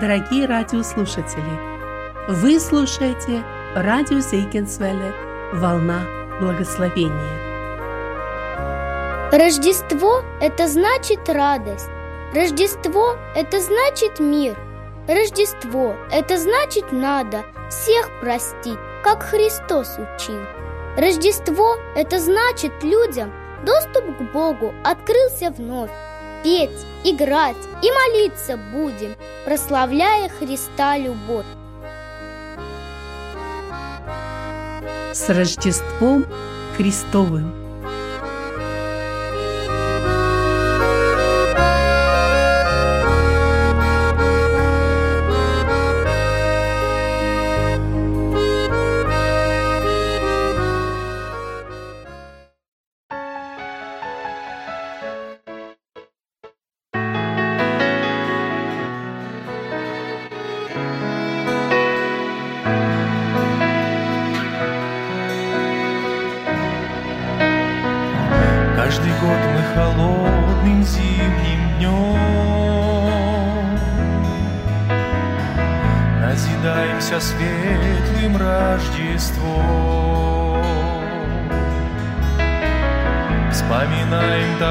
Дорогие радиослушатели! Вы слушаете радио Зейкинсвелле «Волна благословения». Рождество – это значит радость. Рождество – это значит мир. Рождество – это значит надо всех простить, как Христос учил. Рождество – это значит людям доступ к Богу открылся вновь. Петь, играть и молиться будем, прославляя Христа любовь. С Рождеством Христовым!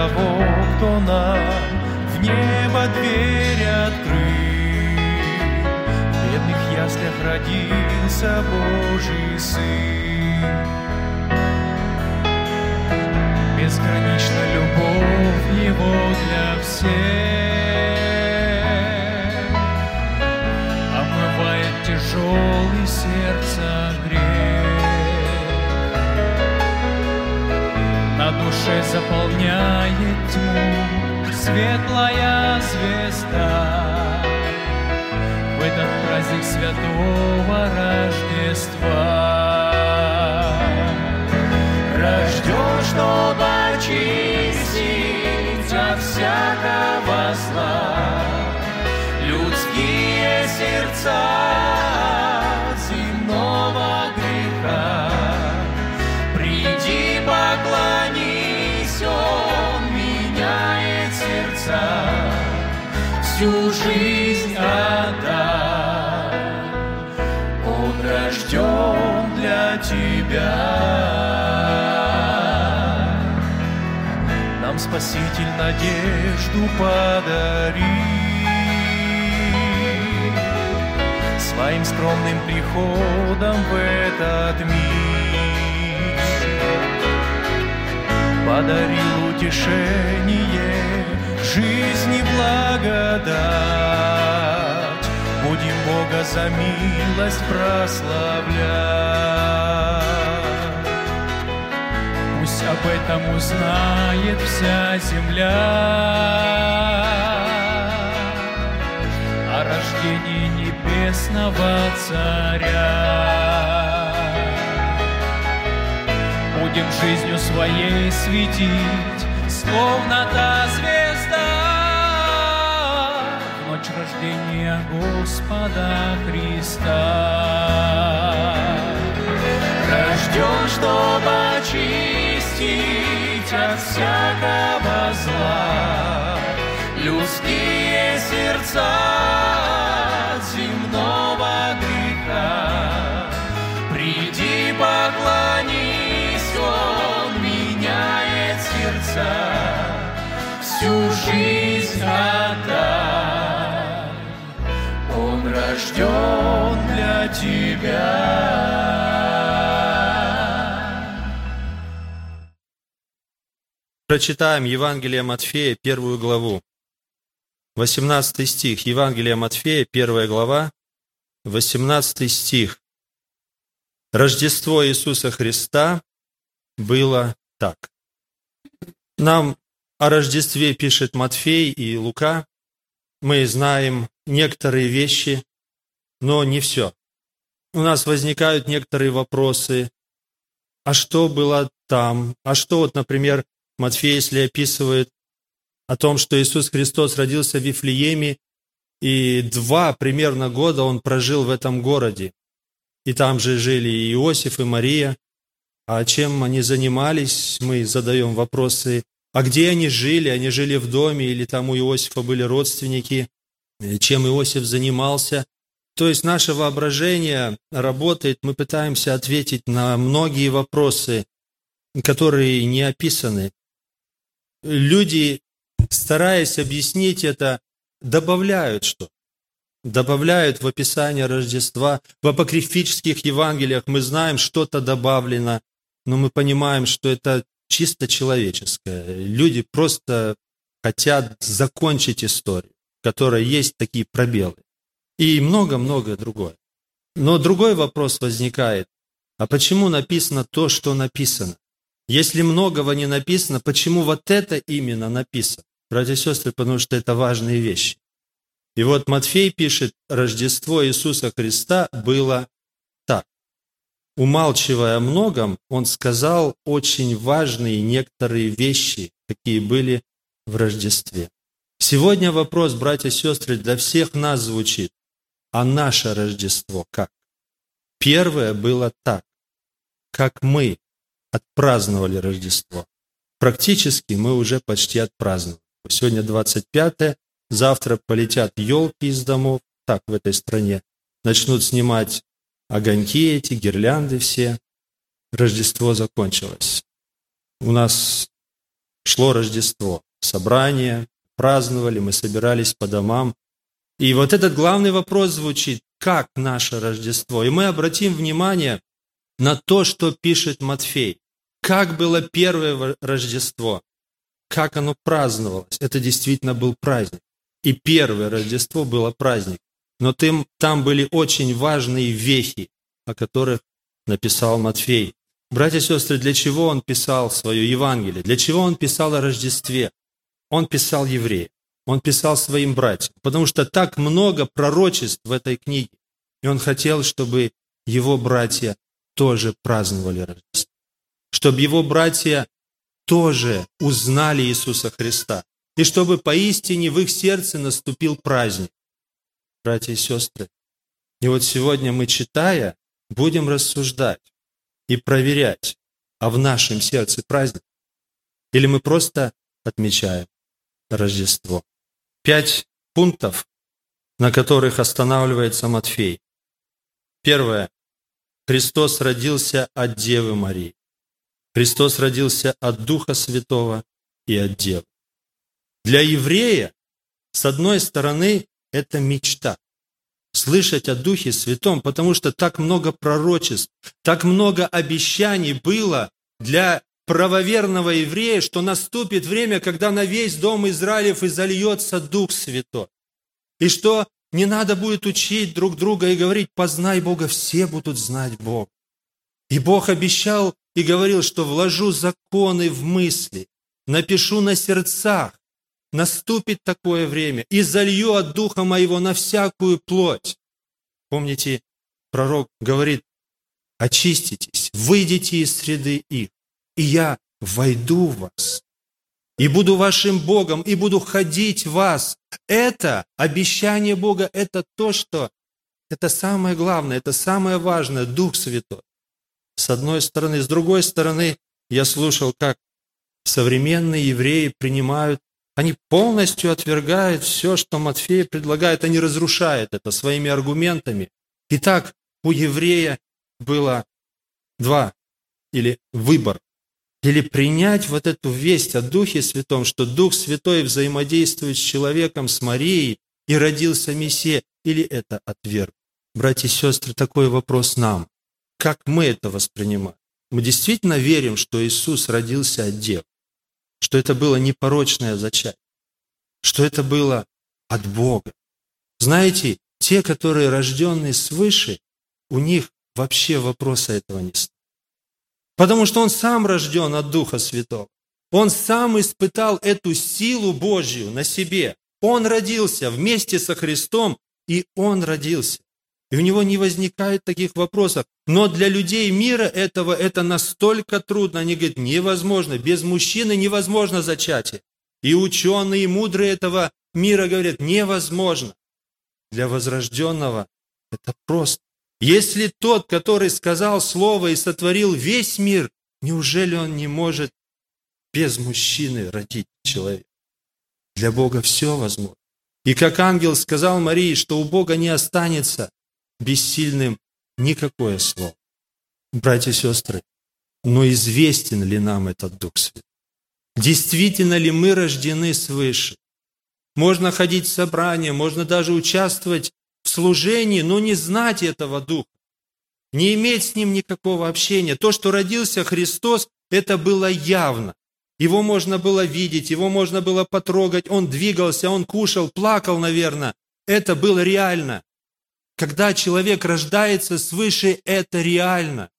Того, кто нам в небо дверь открыл. В бедных яслях родился Божий Сын. Безгранична любовь Его для всех. тяжелый сердце душе заполняет тьму светлая звезда. В этот праздник святого Рождества. Рожден, чтобы очистить от всякого зла людские сердца. Всю жизнь отдай. Он рожден для тебя. Нам Спаситель надежду подари. Своим скромным приходом в этот мир подарил утешение жизни благодать. Будем Бога за милость прославлять. Пусть об этом узнает вся земля. О рождении небесного царя. Будем жизнью своей светить, словно та звезда, рождения Господа Христа. Рожден, чтобы очистить от всякого зла людские сердца земного греха. Приди, поклонись, Он меняет сердца всю жизнь отдай рожден для тебя. Прочитаем Евангелие Матфея, первую главу. 18 стих. Евангелие Матфея, первая глава, 18 стих. Рождество Иисуса Христа было так. Нам о Рождестве пишет Матфей и Лука. Мы знаем некоторые вещи, но не все. У нас возникают некоторые вопросы. А что было там? А что вот, например, Матфей, если описывает о том, что Иисус Христос родился в Вифлееме, и два примерно года он прожил в этом городе. И там же жили и Иосиф, и Мария. А чем они занимались, мы задаем вопросы. А где они жили? Они жили в доме или там у Иосифа были родственники? чем Иосиф занимался. То есть наше воображение работает, мы пытаемся ответить на многие вопросы, которые не описаны. Люди, стараясь объяснить это, добавляют что? Добавляют в описание Рождества. В апокрифических Евангелиях мы знаем, что-то добавлено, но мы понимаем, что это чисто человеческое. Люди просто хотят закончить историю, в которой есть такие пробелы. И много-много другое. Но другой вопрос возникает. А почему написано то, что написано? Если многого не написано, почему вот это именно написано? Братья и сестры, потому что это важные вещи. И вот Матфей пишет, Рождество Иисуса Христа было так. Умалчивая о многом, он сказал очень важные некоторые вещи, какие были в Рождестве. Сегодня вопрос, братья и сестры, для всех нас звучит. А наше Рождество как? Первое было так, как мы отпраздновали Рождество. Практически мы уже почти отпраздновали. Сегодня 25 завтра полетят елки из домов, так в этой стране, начнут снимать огоньки эти, гирлянды все. Рождество закончилось. У нас шло Рождество, собрание, праздновали, мы собирались по домам. И вот этот главный вопрос звучит, как наше Рождество? И мы обратим внимание на то, что пишет Матфей. Как было первое Рождество? Как оно праздновалось? Это действительно был праздник. И первое Рождество было праздник. Но там, были очень важные вехи, о которых написал Матфей. Братья и сестры, для чего он писал свое Евангелие? Для чего он писал о Рождестве? Он писал евреям, он писал своим братьям, потому что так много пророчеств в этой книге. И он хотел, чтобы его братья тоже праздновали Рождество чтобы его братья тоже узнали Иисуса Христа, и чтобы поистине в их сердце наступил праздник. Братья и сестры, и вот сегодня мы, читая, будем рассуждать и проверять, а в нашем сердце праздник, или мы просто отмечаем Рождество. Пять пунктов, на которых останавливается Матфей. Первое. Христос родился от Девы Марии. Христос родился от Духа Святого и от Девы. Для еврея, с одной стороны, это мечта слышать о Духе Святом, потому что так много пророчеств, так много обещаний было для правоверного еврея, что наступит время, когда на весь дом Израилев изольется Дух Святой. И что не надо будет учить друг друга и говорить, познай Бога, все будут знать Бога. И Бог обещал и говорил, что вложу законы в мысли, напишу на сердцах, наступит такое время, и залью от Духа Моего на всякую плоть. Помните, пророк говорит, очиститесь, выйдите из среды их, и я войду в вас, и буду вашим Богом, и буду ходить в вас. Это обещание Бога, это то, что это самое главное, это самое важное, Дух Святой с одной стороны. С другой стороны, я слушал, как современные евреи принимают, они полностью отвергают все, что Матфей предлагает, они разрушают это своими аргументами. Итак, у еврея было два, или выбор, или принять вот эту весть о Духе Святом, что Дух Святой взаимодействует с человеком, с Марией, и родился Мессия, или это отверг. Братья и сестры, такой вопрос нам как мы это воспринимаем. Мы действительно верим, что Иисус родился от дев, что это было непорочное зачатие, что это было от Бога. Знаете, те, которые рожденные свыше, у них вообще вопроса этого не стоит. Потому что он сам рожден от Духа Святого. Он сам испытал эту силу Божью на себе. Он родился вместе со Христом, и он родился. И у него не возникает таких вопросов. Но для людей мира этого это настолько трудно. Они говорят, невозможно. Без мужчины невозможно зачатие. И ученые, и мудрые этого мира говорят, невозможно. Для возрожденного это просто. Если тот, который сказал слово и сотворил весь мир, неужели он не может без мужчины родить человека? Для Бога все возможно. И как ангел сказал Марии, что у Бога не останется бессильным никакое слово. Братья и сестры, но известен ли нам этот Дух Святой? Действительно ли мы рождены свыше? Можно ходить в собрания, можно даже участвовать служении, но не знать этого Духа, не иметь с Ним никакого общения. То, что родился Христос, это было явно. Его можно было видеть, его можно было потрогать, он двигался, он кушал, плакал, наверное. Это было реально. Когда человек рождается свыше, это реально.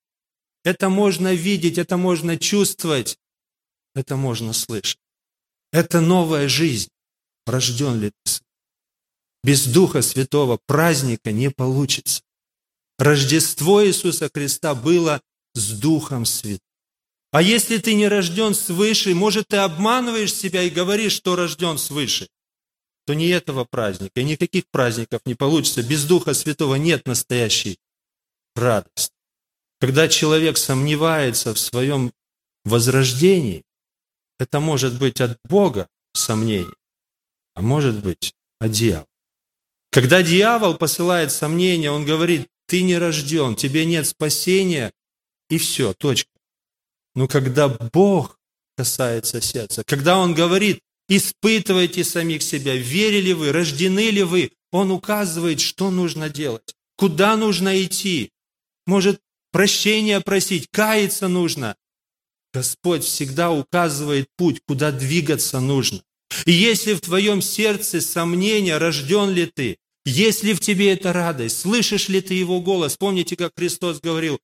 Это можно видеть, это можно чувствовать, это можно слышать. Это новая жизнь. Рожден ли ты? Без Духа Святого праздника не получится. Рождество Иисуса Христа было с Духом Святым. А если ты не рожден свыше, может, ты обманываешь себя и говоришь, что рожден свыше, то не этого праздника, и никаких праздников не получится. Без Духа Святого нет настоящей радости. Когда человек сомневается в своем возрождении, это может быть от Бога сомнение, а может быть от дьявола. Когда дьявол посылает сомнения, он говорит, ты не рожден, тебе нет спасения, и все, точка. Но когда Бог касается сердца, когда Он говорит, испытывайте самих себя, верили вы, рождены ли вы, Он указывает, что нужно делать, куда нужно идти. Может, прощения просить, каяться нужно. Господь всегда указывает путь, куда двигаться нужно. И если в твоем сердце сомнения, рожден ли ты, есть ли в тебе эта радость, слышишь ли ты Его голос? Помните, как Христос говорил,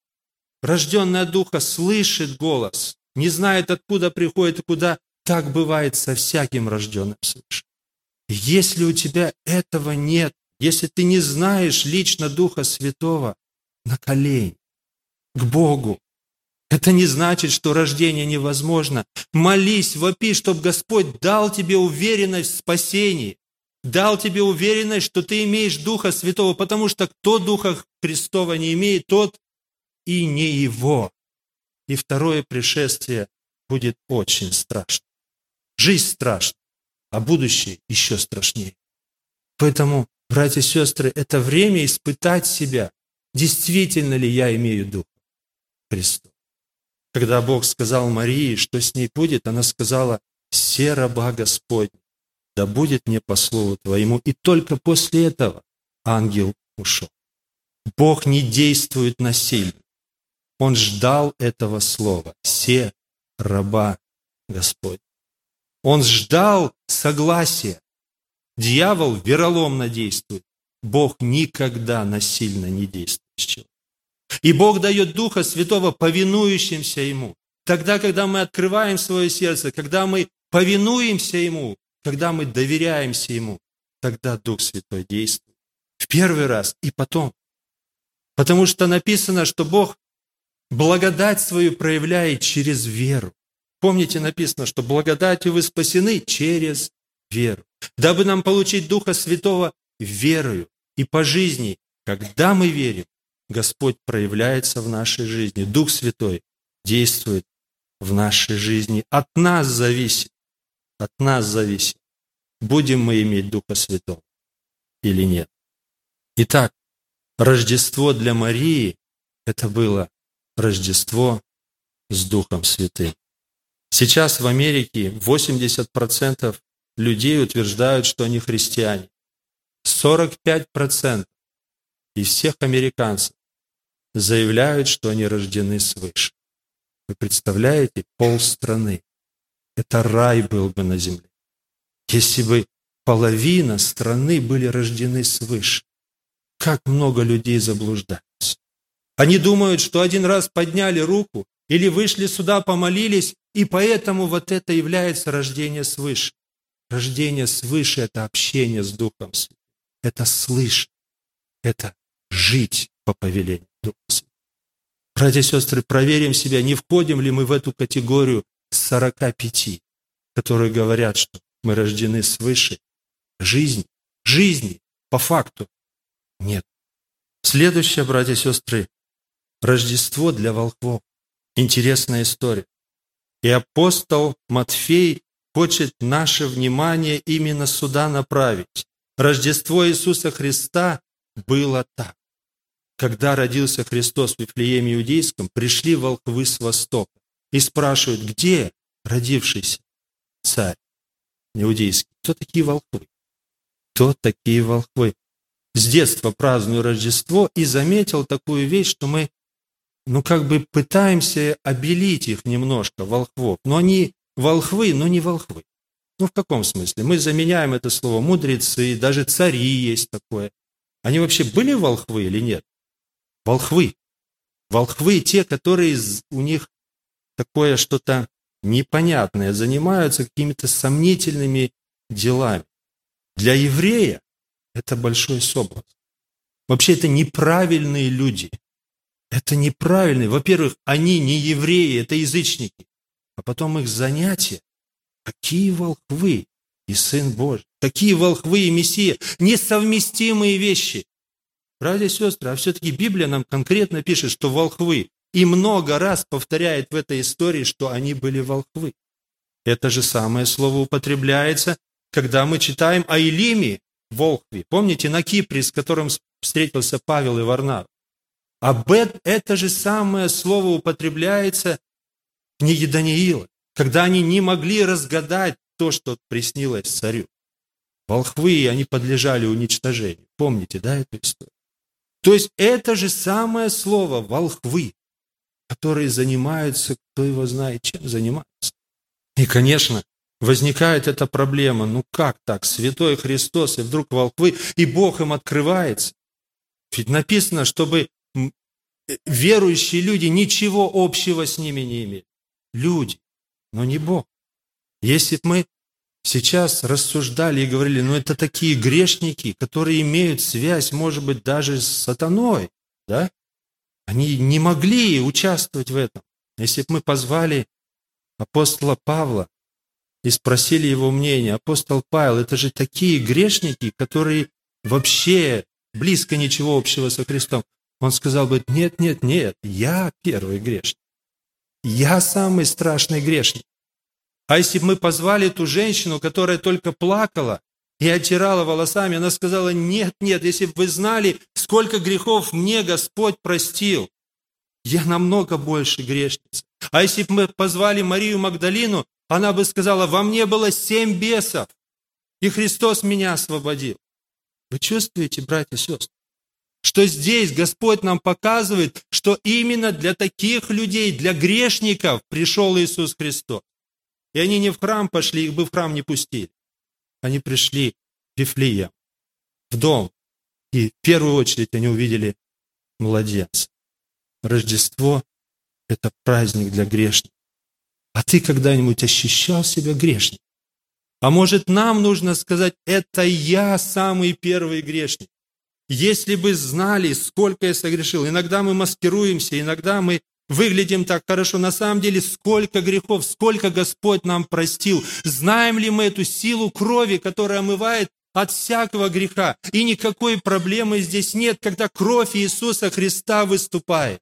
рожденная Духа слышит голос, не знает, откуда приходит и куда. Так бывает со всяким рожденным свыше. Если у тебя этого нет, если ты не знаешь лично Духа Святого, на колени, к Богу, это не значит, что рождение невозможно. Молись, вопи, чтобы Господь дал тебе уверенность в спасении, дал тебе уверенность, что ты имеешь Духа Святого, потому что кто Духа Христова не имеет, тот и не его. И второе пришествие будет очень страшно. Жизнь страшна, а будущее еще страшнее. Поэтому, братья и сестры, это время испытать себя, действительно ли я имею Дух Христова. Когда Бог сказал Марии, что с ней будет, она сказала, «Все раба Господня, да будет мне по слову Твоему». И только после этого ангел ушел. Бог не действует насильно. Он ждал этого слова. «Все раба Господь». Он ждал согласия. Дьявол вероломно действует. Бог никогда насильно не действует с человеком. И Бог дает Духа Святого повинующимся Ему. Тогда, когда мы открываем свое сердце, когда мы повинуемся Ему, когда мы доверяемся Ему, тогда Дух Святой действует. В первый раз и потом. Потому что написано, что Бог благодать свою проявляет через веру. Помните, написано, что благодатью вы спасены через веру. Дабы нам получить Духа Святого верою и по жизни, когда мы верим, Господь проявляется в нашей жизни. Дух Святой действует в нашей жизни. От нас зависит, от нас зависит, будем мы иметь Духа Святого или нет. Итак, Рождество для Марии – это было Рождество с Духом Святым. Сейчас в Америке 80% людей утверждают, что они христиане. 45% из всех американцев заявляют, что они рождены свыше. Вы представляете, полстраны. Это рай был бы на земле. Если бы половина страны были рождены свыше. Как много людей заблуждаются. Они думают, что один раз подняли руку или вышли сюда, помолились, и поэтому вот это является рождение свыше. Рождение свыше – это общение с Духом Святым. Это слышать. Это жить по повелению Духа Святого. Братья и сестры, проверим себя, не входим ли мы в эту категорию 45, которые говорят, что мы рождены свыше. Жизнь, жизни, по факту, нет. Следующее, братья и сестры, Рождество для волхвов. Интересная история. И апостол Матфей хочет наше внимание именно сюда направить. Рождество Иисуса Христа было так. Когда родился Христос в Вифлееме Иудейском, пришли волхвы с востока и спрашивают, где родившийся царь иудейский? Кто такие волхвы? Кто такие волхвы? С детства праздную Рождество и заметил такую вещь, что мы, ну, как бы пытаемся обелить их немножко, волхвов. Но они волхвы, но не волхвы. Ну, в каком смысле? Мы заменяем это слово мудрецы, даже цари есть такое. Они вообще были волхвы или нет? Волхвы. Волхвы те, которые у них такое что-то непонятное, занимаются какими-то сомнительными делами. Для еврея это большой соблазн. Вообще это неправильные люди. Это неправильные. Во-первых, они не евреи, это язычники. А потом их занятия. Какие волхвы и Сын Божий. Какие волхвы и Мессия. Несовместимые вещи. Братья и сестры, а все-таки Библия нам конкретно пишет, что волхвы. И много раз повторяет в этой истории, что они были волхвы. Это же самое слово употребляется, когда мы читаем о Илиме, волхве. Помните, на Кипре, с которым встретился Павел и Варнав? Об это, же самое слово употребляется в книге Даниила, когда они не могли разгадать то, что приснилось царю. Волхвы, они подлежали уничтожению. Помните, да, эту историю? То есть это же самое слово «волхвы», которые занимаются, кто его знает, чем занимаются. И, конечно, возникает эта проблема. Ну как так? Святой Христос, и вдруг волхвы, и Бог им открывается. Ведь написано, чтобы э, верующие люди ничего общего с ними не имели. Люди, но не Бог. Если бы мы сейчас рассуждали и говорили, ну это такие грешники, которые имеют связь, может быть, даже с сатаной, да? Они не могли участвовать в этом. Если бы мы позвали апостола Павла и спросили его мнение, апостол Павел, это же такие грешники, которые вообще близко ничего общего со Христом. Он сказал бы, нет, нет, нет, я первый грешник. Я самый страшный грешник. А если бы мы позвали ту женщину, которая только плакала и отирала волосами, она сказала, нет, нет, если бы вы знали, сколько грехов мне Господь простил, я намного больше грешница. А если бы мы позвали Марию Магдалину, она бы сказала, во мне было семь бесов, и Христос меня освободил. Вы чувствуете, братья и сестры, что здесь Господь нам показывает, что именно для таких людей, для грешников пришел Иисус Христос. И они не в храм пошли, их бы в храм не пустили. Они пришли в Вифлеем, в дом. И в первую очередь они увидели младенца. Рождество – это праздник для грешников. А ты когда-нибудь ощущал себя грешником? А может, нам нужно сказать, это я самый первый грешник. Если бы знали, сколько я согрешил. Иногда мы маскируемся, иногда мы выглядим так хорошо. На самом деле, сколько грехов, сколько Господь нам простил. Знаем ли мы эту силу крови, которая омывает от всякого греха? И никакой проблемы здесь нет, когда кровь Иисуса Христа выступает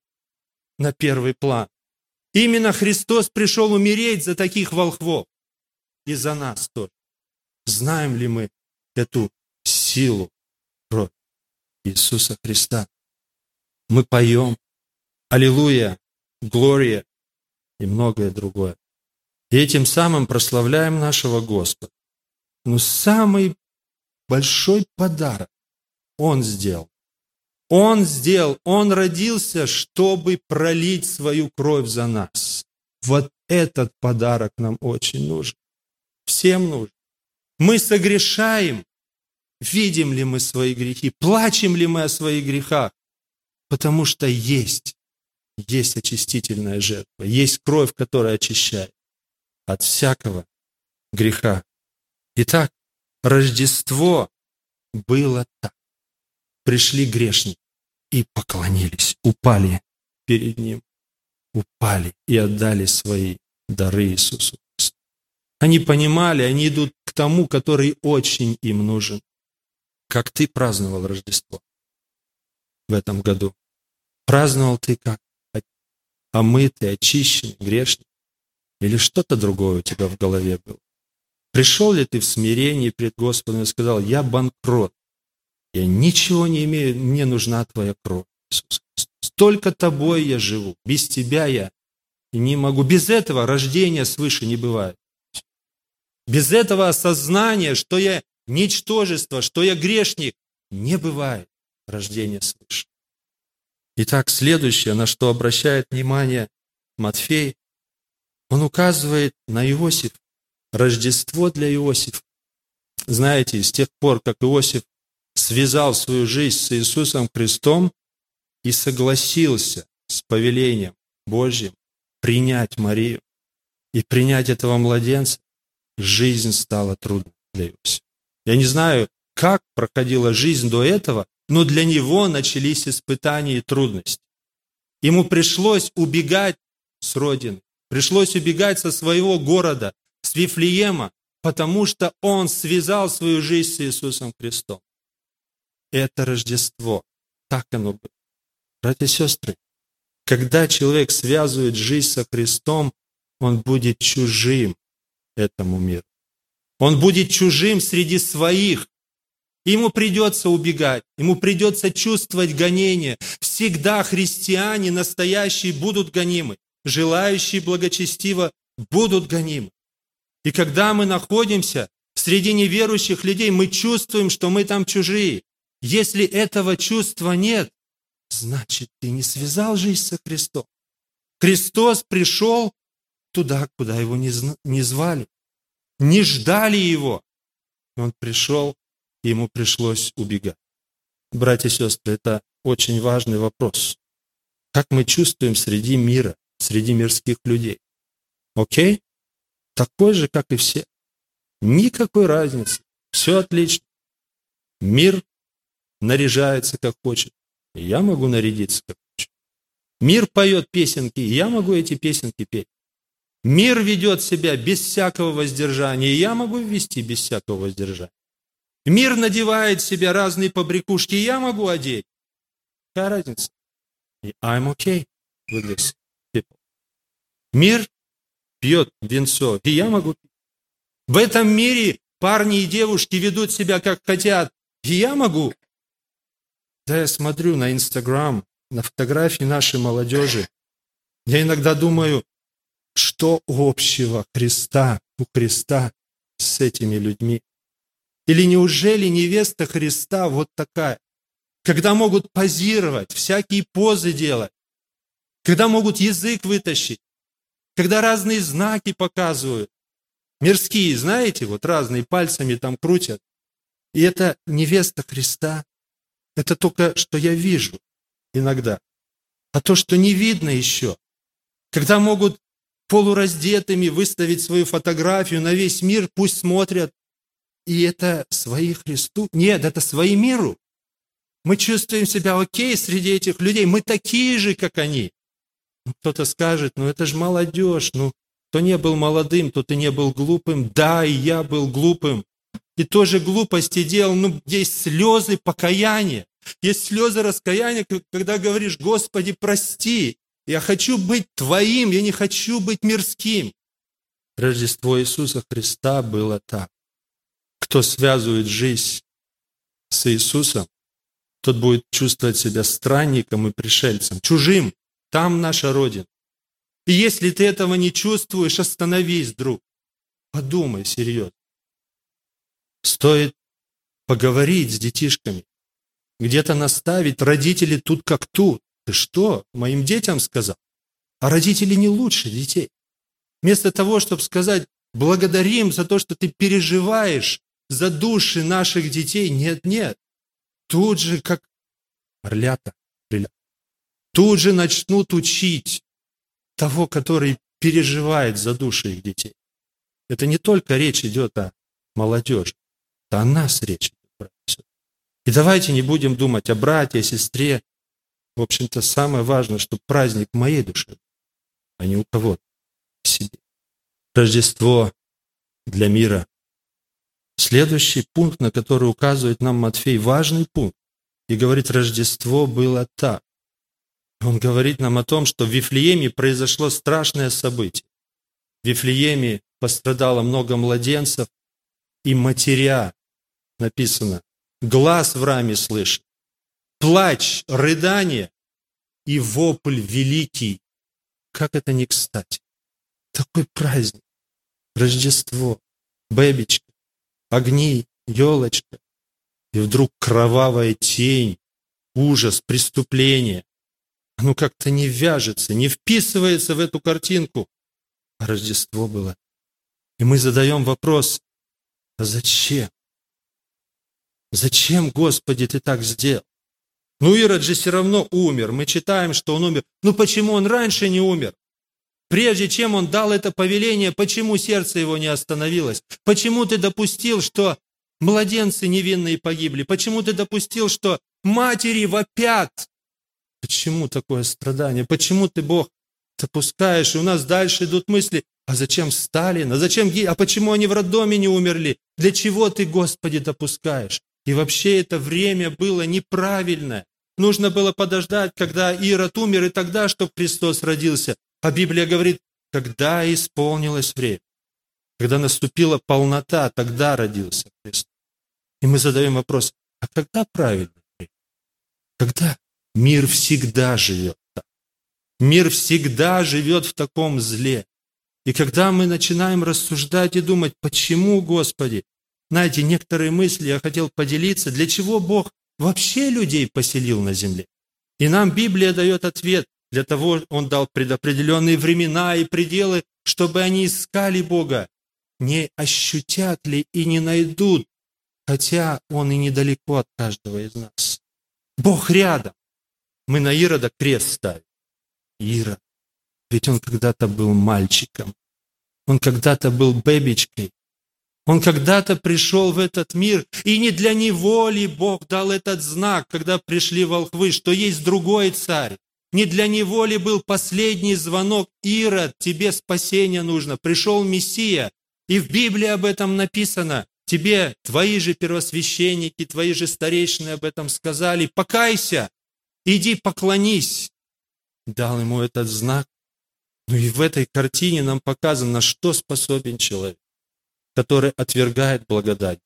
на первый план. Именно Христос пришел умереть за таких волхвов и за нас тоже. Знаем ли мы эту силу крови Иисуса Христа? Мы поем «Аллилуйя», Глория и многое другое. И этим самым прославляем нашего Господа. Но самый большой подарок Он сделал. Он сделал, Он родился, чтобы пролить свою кровь за нас. Вот этот подарок нам очень нужен. Всем нужен. Мы согрешаем. Видим ли мы свои грехи? Плачем ли мы о своих грехах? Потому что есть есть очистительная жертва, есть кровь, которая очищает от всякого греха. Итак, Рождество было так. Пришли грешники и поклонились, упали перед Ним, упали и отдали свои дары Иисусу. Они понимали, они идут к тому, который очень им нужен. Как ты праздновал Рождество в этом году? Праздновал ты как? Омытый, очищенный, грешный? Или что-то другое у тебя в голове было? Пришел ли ты в смирении пред Господом и сказал, я банкрот, я ничего не имею, мне нужна твоя кровь, Иисус Христос. Только тобой я живу, без тебя я не могу. Без этого рождения свыше не бывает. Без этого осознания, что я ничтожество, что я грешник, не бывает рождения свыше. Итак, следующее, на что обращает внимание Матфей, он указывает на Иосиф, Рождество для Иосифа. Знаете, с тех пор, как Иосиф связал свою жизнь с Иисусом Христом и согласился с повелением Божьим принять Марию и принять этого младенца, жизнь стала трудной для Иосифа. Я не знаю, как проходила жизнь до этого, но для него начались испытания и трудности. Ему пришлось убегать с родины, пришлось убегать со своего города, с Вифлеема, потому что он связал свою жизнь с Иисусом Христом. Это Рождество. Так оно было. Братья и сестры, когда человек связывает жизнь со Христом, он будет чужим этому миру. Он будет чужим среди своих. Ему придется убегать, ему придется чувствовать гонение. Всегда христиане настоящие будут гонимы, желающие благочестиво будут гонимы. И когда мы находимся среди неверующих людей, мы чувствуем, что мы там чужие. Если этого чувства нет, значит, ты не связал жизнь со Христом. Христос пришел туда, куда его не, звали, не ждали его. Он пришел, и ему пришлось убегать. Братья и сестры, это очень важный вопрос. Как мы чувствуем среди мира, среди мирских людей? Окей? такой же, как и все. Никакой разницы. Все отлично. Мир наряжается, как хочет. Я могу нарядиться, как хочу. Мир поет песенки, я могу эти песенки петь. Мир ведет себя без всякого воздержания, и я могу ввести без всякого воздержания. Мир надевает себе разные побрякушки, и я могу одеть. Какая разница? I'm okay with this people. Мир пьет венцо, и я могу пить. В этом мире парни и девушки ведут себя как хотят, и я могу. Да я смотрю на Инстаграм, на фотографии нашей молодежи, я иногда думаю, что общего Христа, у Христа с этими людьми? Или неужели невеста Христа вот такая, когда могут позировать, всякие позы делать, когда могут язык вытащить, когда разные знаки показывают. Мирские, знаете, вот разные пальцами там крутят. И это невеста Христа. Это только, что я вижу иногда. А то, что не видно еще, когда могут полураздетыми выставить свою фотографию на весь мир, пусть смотрят. И это свои Христу? Нет, это свои миру. Мы чувствуем себя окей среди этих людей. Мы такие же, как они. Ну, кто-то скажет, ну это же молодежь, ну кто не был молодым, тот и не был глупым. Да, и я был глупым. И тоже глупости делал, ну есть слезы покаяния. Есть слезы раскаяния, когда говоришь, Господи, прости, я хочу быть Твоим, я не хочу быть мирским. Рождество Иисуса Христа было так. Кто связывает жизнь с Иисусом, тот будет чувствовать себя странником и пришельцем, чужим. Там наша Родина. И если ты этого не чувствуешь, остановись, друг. Подумай серьезно. Стоит поговорить с детишками, где-то наставить. Родители тут как тут. Ты что, моим детям сказал? А родители не лучше детей. Вместо того, чтобы сказать, благодарим за то, что ты переживаешь за души наших детей. Нет, нет. Тут же, как орлята, тут же начнут учить того, который переживает за души их детей. Это не только речь идет о молодежи, это о нас речь идет. И давайте не будем думать о брате, о сестре. В общем-то, самое важное, чтобы праздник моей души, а не у кого-то себе. Рождество для мира. Следующий пункт, на который указывает нам Матфей, важный пункт. И говорит, Рождество было так. Он говорит нам о том, что в Вифлееме произошло страшное событие. В Вифлееме пострадало много младенцев, и матеря, написано, глаз в раме слышит, плач, рыдание и вопль великий. Как это не кстати? Такой праздник, Рождество, бэбичка, огни, елочка. И вдруг кровавая тень, ужас, преступление. Оно как-то не вяжется, не вписывается в эту картинку. А Рождество было. И мы задаем вопрос, а зачем? Зачем, Господи, ты так сделал? Ну, Ирод же все равно умер. Мы читаем, что он умер. Ну, почему он раньше не умер? Прежде чем он дал это повеление, почему сердце его не остановилось? Почему ты допустил, что младенцы невинные погибли? Почему ты допустил, что матери вопят? Почему такое страдание? Почему ты, Бог, допускаешь? И у нас дальше идут мысли, а зачем Сталин? А зачем А почему они в роддоме не умерли? Для чего ты, Господи, допускаешь? И вообще это время было неправильное. Нужно было подождать, когда Ирод умер, и тогда, чтобы Христос родился. А Библия говорит, когда исполнилось время, когда наступила полнота, тогда родился Христос. И мы задаем вопрос, а когда правильно? Когда мир всегда живет так? Мир всегда живет в таком зле. И когда мы начинаем рассуждать и думать, почему, Господи, знаете, некоторые мысли я хотел поделиться, для чего Бог вообще людей поселил на земле. И нам Библия дает ответ. Для того Он дал предопределенные времена и пределы, чтобы они искали Бога. Не ощутят ли и не найдут, хотя Он и недалеко от каждого из нас. Бог рядом. Мы на Ирода крест ставим. Ирод. Ведь он когда-то был мальчиком. Он когда-то был бэбичкой. Он когда-то пришел в этот мир, и не для него ли Бог дал этот знак, когда пришли волхвы, что есть другой царь? Не для него ли был последний звонок Ирод, тебе спасение нужно, пришел Мессия, и в Библии об этом написано. Тебе твои же первосвященники, твои же старейшины об этом сказали. Покайся, иди поклонись. Дал ему этот знак. Ну и в этой картине нам показано, на что способен человек который отвергает благодать.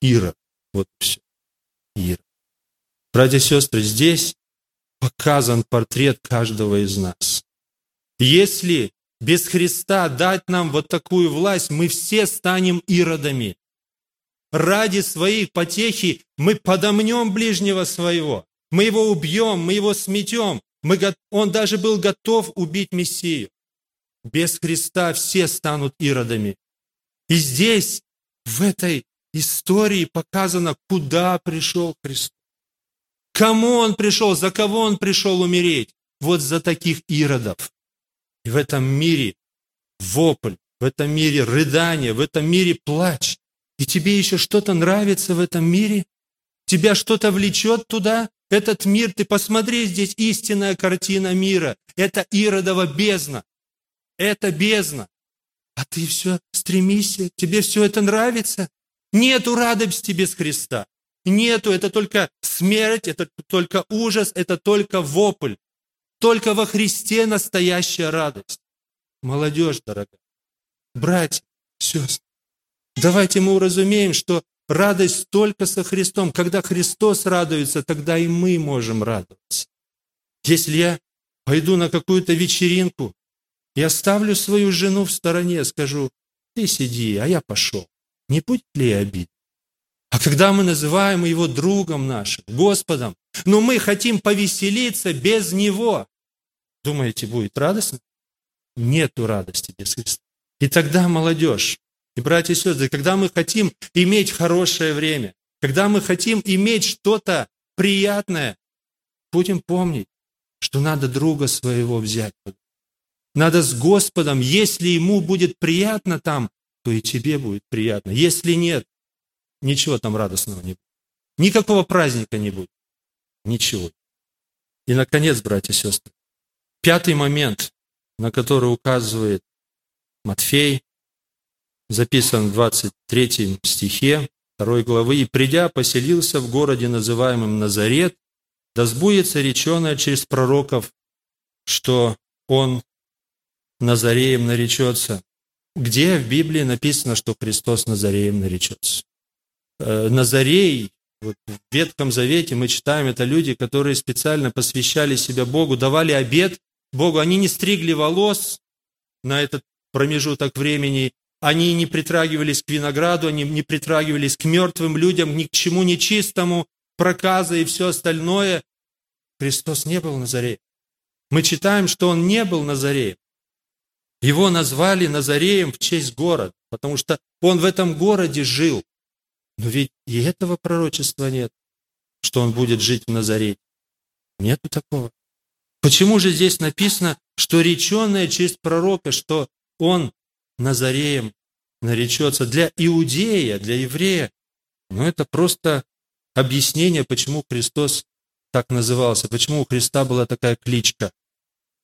Ира. Вот все. Ира. Братья и сестры, здесь показан портрет каждого из нас. Если без Христа дать нам вот такую власть, мы все станем иродами. Ради своей потехи мы подомнем ближнего своего. Мы его убьем, мы его сметем. Мы, он даже был готов убить Мессию. Без Христа все станут иродами. И здесь, в этой истории показано, куда пришел Христос. Кому Он пришел, за кого Он пришел умереть? Вот за таких иродов. И в этом мире вопль, в этом мире рыдание, в этом мире плач. И тебе еще что-то нравится в этом мире? Тебя что-то влечет туда? Этот мир, ты посмотри, здесь истинная картина мира. Это Иродова бездна. Это бездна. А ты все стремишься, тебе все это нравится. Нету радости без Христа. Нету, это только смерть, это только ужас, это только вопль. Только во Христе настоящая радость. Молодежь, дорогая, братья, сестры, давайте мы уразумеем, что радость только со Христом. Когда Христос радуется, тогда и мы можем радоваться. Если я пойду на какую-то вечеринку, я оставлю свою жену в стороне, скажу, ты сиди, а я пошел. Не будет ли обид? А когда мы называем его другом нашим, Господом, но мы хотим повеселиться без него, думаете, будет радостно? Нету радости без Христа. И тогда молодежь, и братья и сестры, когда мы хотим иметь хорошее время, когда мы хотим иметь что-то приятное, будем помнить, что надо друга своего взять надо с Господом. Если ему будет приятно там, то и тебе будет приятно. Если нет, ничего там радостного не будет. Никакого праздника не будет. Ничего. И, наконец, братья и сестры, пятый момент, на который указывает Матфей, записан в 23 стихе 2 главы. «И придя, поселился в городе, называемом Назарет, да сбудется реченое через пророков, что он Назареем наречется. где в Библии написано, что Христос Назареем наречется? Э, Назарей, вот в Ветхом Завете мы читаем, это люди, которые специально посвящали себя Богу, давали обед Богу. Они не стригли волос на этот промежуток времени, они не притрагивались к винограду, они не притрагивались к мертвым людям, ни к чему нечистому, проказы и все остальное. Христос не был Назареем. Мы читаем, что Он не был Назареем. Его назвали Назареем в честь города, потому что Он в этом городе жил. Но ведь и этого пророчества нет, что Он будет жить в Назарете. Нету такого. Почему же здесь написано, что реченное через пророка, что Он Назареем наречется для иудея, для еврея? Но это просто объяснение, почему Христос так назывался, почему у Христа была такая кличка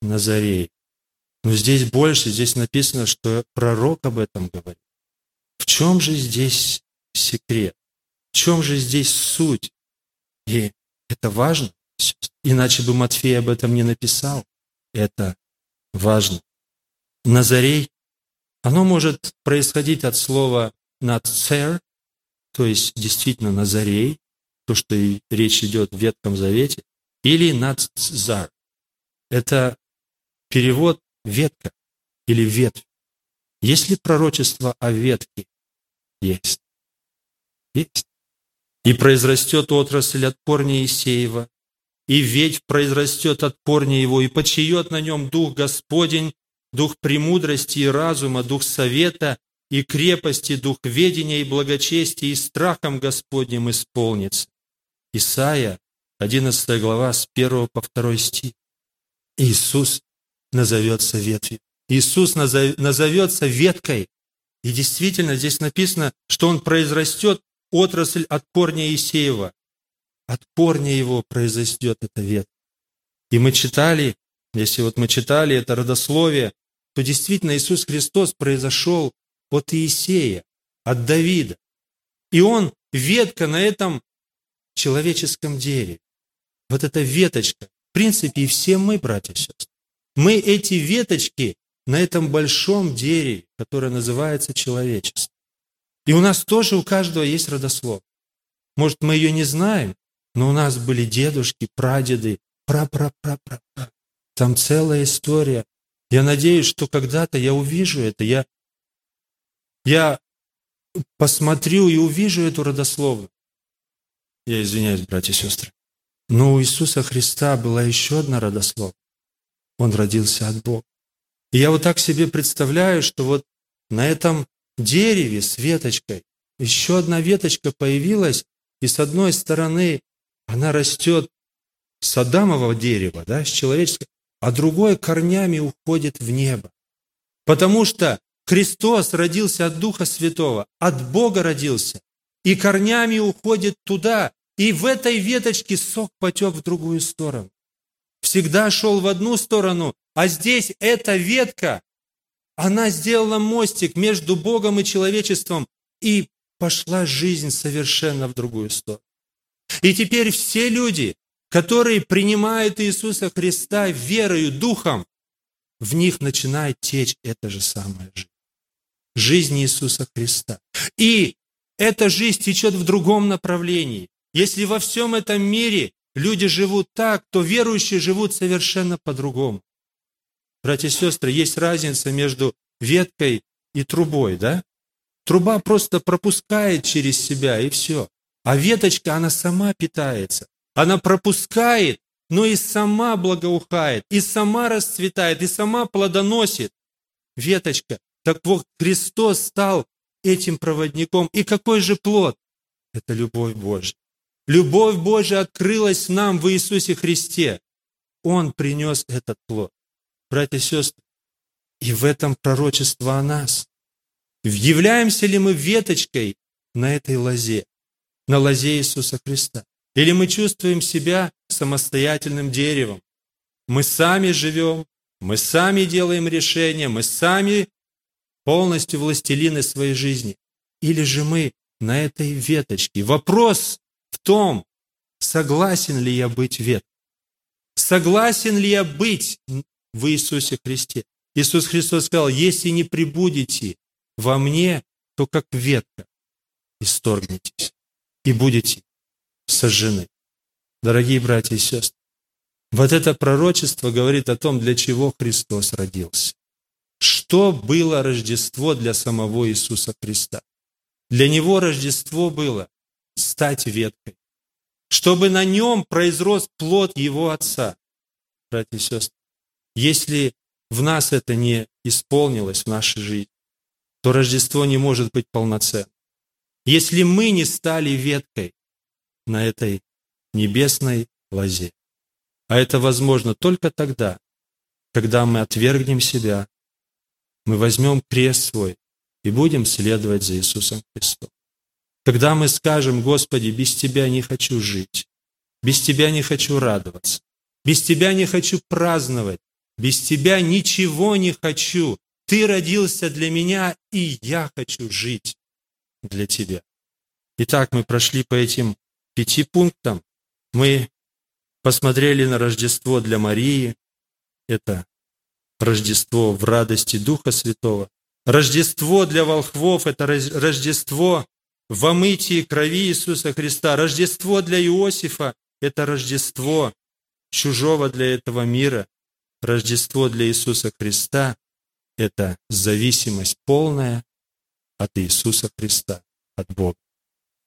Назарей. Но здесь больше, здесь написано, что пророк об этом говорит. В чем же здесь секрет? В чем же здесь суть? И это важно, иначе бы Матфей об этом не написал. Это важно. Назарей, оно может происходить от слова «нацер», то есть действительно Назарей, то, что и речь идет в Ветхом Завете, или нацзар. Это перевод ветка или ветвь. Есть ли пророчество о ветке? Есть. Есть. И произрастет отрасль от корня Исеева, и ветвь произрастет от корня его, и почиет на нем Дух Господень, Дух премудрости и разума, Дух совета и крепости, Дух ведения и благочестия, и страхом Господним исполнится. Исайя, 11 глава, с 1 по 2 стих. Иисус назовется ветвью. Иисус назовется веткой. И действительно, здесь написано, что Он произрастет отрасль от корня Исеева. От корня его произойдет эта ветка. И мы читали, если вот мы читали это родословие, то действительно Иисус Христос произошел от Иисея, от Давида. И Он ветка на этом человеческом дереве. Вот эта веточка. В принципе, и все мы, братья и сестры. Мы эти веточки на этом большом дереве, которое называется человечество. И у нас тоже у каждого есть родослов. Может, мы ее не знаем, но у нас были дедушки, прадеды, пра-пра-пра-пра. Там целая история. Я надеюсь, что когда-то я увижу это, я, я посмотрю и увижу эту родословную. Я извиняюсь, братья и сестры. Но у Иисуса Христа была еще одна родословная. Он родился от Бога. И я вот так себе представляю, что вот на этом дереве с веточкой еще одна веточка появилась, и с одной стороны она растет с Адамового дерева, да, с человеческого, а другой корнями уходит в небо. Потому что Христос родился от Духа Святого, от Бога родился, и корнями уходит туда, и в этой веточке сок потек в другую сторону. Всегда шел в одну сторону, а здесь эта ветка, она сделала мостик между Богом и человечеством, и пошла жизнь совершенно в другую сторону. И теперь все люди, которые принимают Иисуса Христа верою, духом, в них начинает течь эта же самая жизнь. Жизнь Иисуса Христа. И эта жизнь течет в другом направлении. Если во всем этом мире люди живут так, то верующие живут совершенно по-другому. Братья и сестры, есть разница между веткой и трубой, да? Труба просто пропускает через себя, и все. А веточка, она сама питается. Она пропускает, но и сама благоухает, и сама расцветает, и сама плодоносит. Веточка. Так вот, Христос стал этим проводником. И какой же плод? Это любовь Божья. Любовь Божья открылась нам в Иисусе Христе. Он принес этот плод. Братья и сестры, и в этом пророчество о нас. Являемся ли мы веточкой на этой лозе, на лозе Иисуса Христа? Или мы чувствуем себя самостоятельным деревом? Мы сами живем, мы сами делаем решения, мы сами полностью властелины своей жизни. Или же мы на этой веточке? Вопрос в том, согласен ли я быть веткой. Согласен ли я быть в Иисусе Христе? Иисус Христос сказал, если не прибудете во мне, то как ветка исторгнетесь и будете сожжены. Дорогие братья и сестры, вот это пророчество говорит о том, для чего Христос родился. Что было Рождество для самого Иисуса Христа? Для Него Рождество было стать веткой, чтобы на нем произрос плод Его Отца. Братья и сестры, если в нас это не исполнилось в нашей жизни, то Рождество не может быть полноценным. Если мы не стали веткой на этой небесной лозе. А это возможно только тогда, когда мы отвергнем себя, мы возьмем крест свой и будем следовать за Иисусом Христом. Когда мы скажем, Господи, без Тебя не хочу жить, без Тебя не хочу радоваться, без Тебя не хочу праздновать, без Тебя ничего не хочу. Ты родился для меня, и я хочу жить для Тебя. Итак, мы прошли по этим пяти пунктам. Мы посмотрели на Рождество для Марии. Это Рождество в радости Духа Святого. Рождество для волхвов – это Рождество в омытии крови Иисуса Христа. Рождество для Иосифа – это Рождество чужого для этого мира. Рождество для Иисуса Христа – это зависимость полная от Иисуса Христа, от Бога.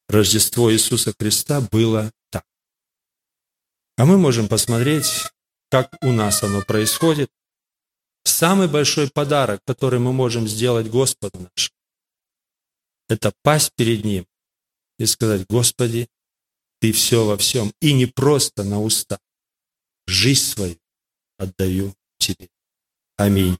Рождество Иисуса Христа было так. А мы можем посмотреть, как у нас оно происходит. Самый большой подарок, который мы можем сделать Господу нашему, это пасть перед Ним и сказать, Господи, Ты все во всем, и не просто на уста. Жизнь свою отдаю Тебе. Аминь.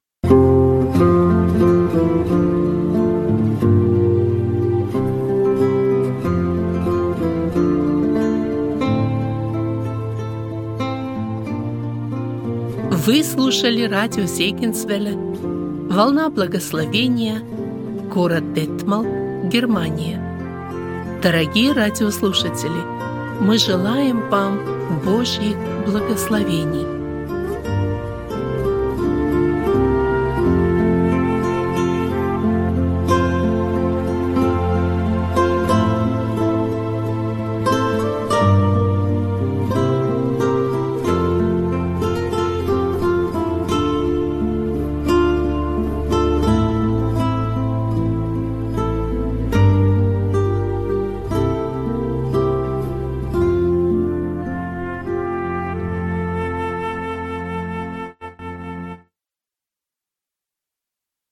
Вы слушали радио Сейгенсвелля «Волна благословения», город Детмал, Германия. Дорогие радиослушатели, мы желаем вам Божьих благословений –